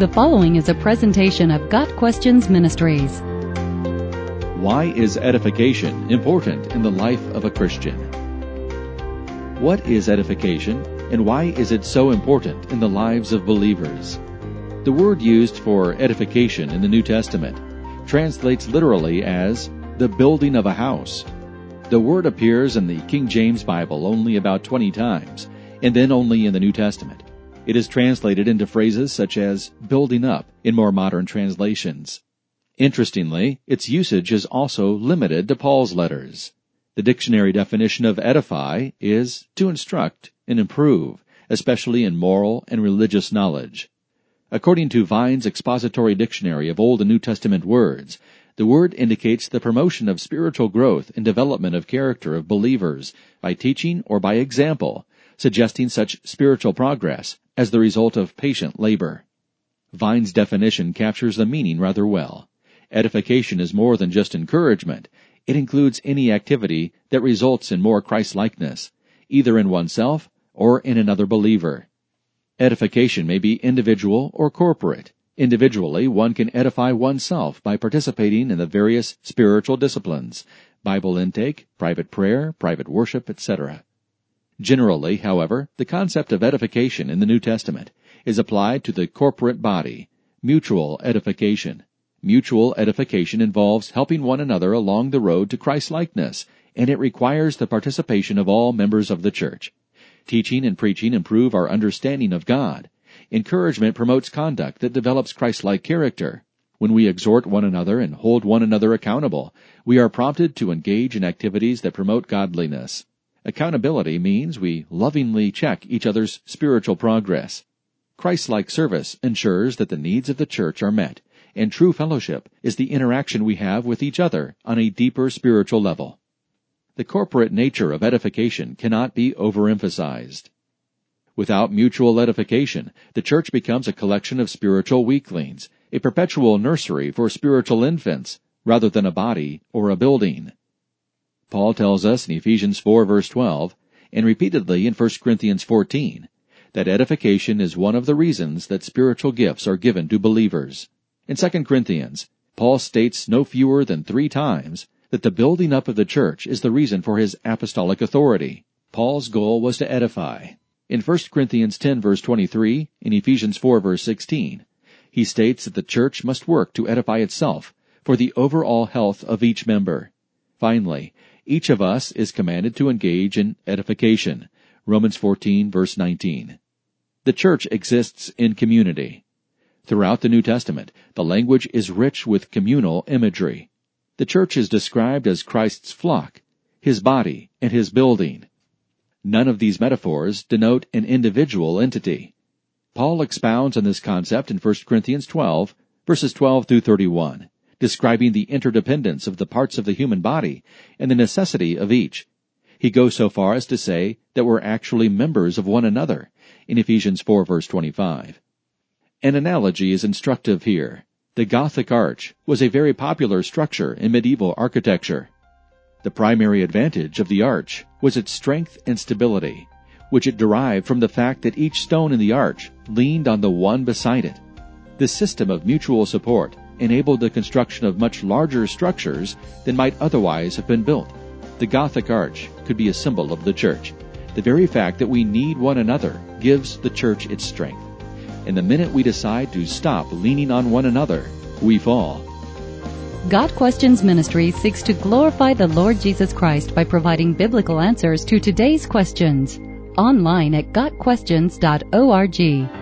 The following is a presentation of Got Questions Ministries. Why is edification important in the life of a Christian? What is edification and why is it so important in the lives of believers? The word used for edification in the New Testament translates literally as the building of a house. The word appears in the King James Bible only about 20 times, and then only in the New Testament. It is translated into phrases such as building up in more modern translations. Interestingly, its usage is also limited to Paul's letters. The dictionary definition of edify is to instruct and improve, especially in moral and religious knowledge. According to Vine's expository dictionary of Old and New Testament words, the word indicates the promotion of spiritual growth and development of character of believers by teaching or by example, suggesting such spiritual progress as the result of patient labor. Vine's definition captures the meaning rather well. Edification is more than just encouragement. It includes any activity that results in more Christ-likeness, either in oneself or in another believer. Edification may be individual or corporate. Individually, one can edify oneself by participating in the various spiritual disciplines, Bible intake, private prayer, private worship, etc. Generally, however, the concept of edification in the New Testament is applied to the corporate body, mutual edification. Mutual edification involves helping one another along the road to Christ-likeness, and it requires the participation of all members of the church. Teaching and preaching improve our understanding of God. Encouragement promotes conduct that develops Christ-like character. When we exhort one another and hold one another accountable, we are prompted to engage in activities that promote godliness. Accountability means we lovingly check each other's spiritual progress. Christ-like service ensures that the needs of the church are met, and true fellowship is the interaction we have with each other on a deeper spiritual level. The corporate nature of edification cannot be overemphasized. Without mutual edification, the church becomes a collection of spiritual weaklings, a perpetual nursery for spiritual infants, rather than a body or a building. Paul tells us in Ephesians 4 verse 12, and repeatedly in 1 Corinthians 14, that edification is one of the reasons that spiritual gifts are given to believers. In 2 Corinthians, Paul states no fewer than three times that the building up of the church is the reason for his apostolic authority. Paul's goal was to edify. In 1 Corinthians 10 verse 23, in Ephesians 4 verse 16, he states that the church must work to edify itself for the overall health of each member. Finally, each of us is commanded to engage in edification. Romans 14 verse 19. The church exists in community. Throughout the New Testament, the language is rich with communal imagery. The church is described as Christ's flock, his body, and his building. None of these metaphors denote an individual entity. Paul expounds on this concept in 1 Corinthians 12, verses 12 through 31 describing the interdependence of the parts of the human body and the necessity of each. He goes so far as to say that we're actually members of one another in Ephesians 4 verse 25. An analogy is instructive here. The Gothic arch was a very popular structure in medieval architecture. The primary advantage of the arch was its strength and stability, which it derived from the fact that each stone in the arch leaned on the one beside it. This system of mutual support enabled the construction of much larger structures than might otherwise have been built. The Gothic arch could be a symbol of the church. The very fact that we need one another gives the church its strength. And the minute we decide to stop leaning on one another, we fall. Got Questions Ministry seeks to glorify the Lord Jesus Christ by providing biblical answers to today's questions. Online at GotQuestions.org.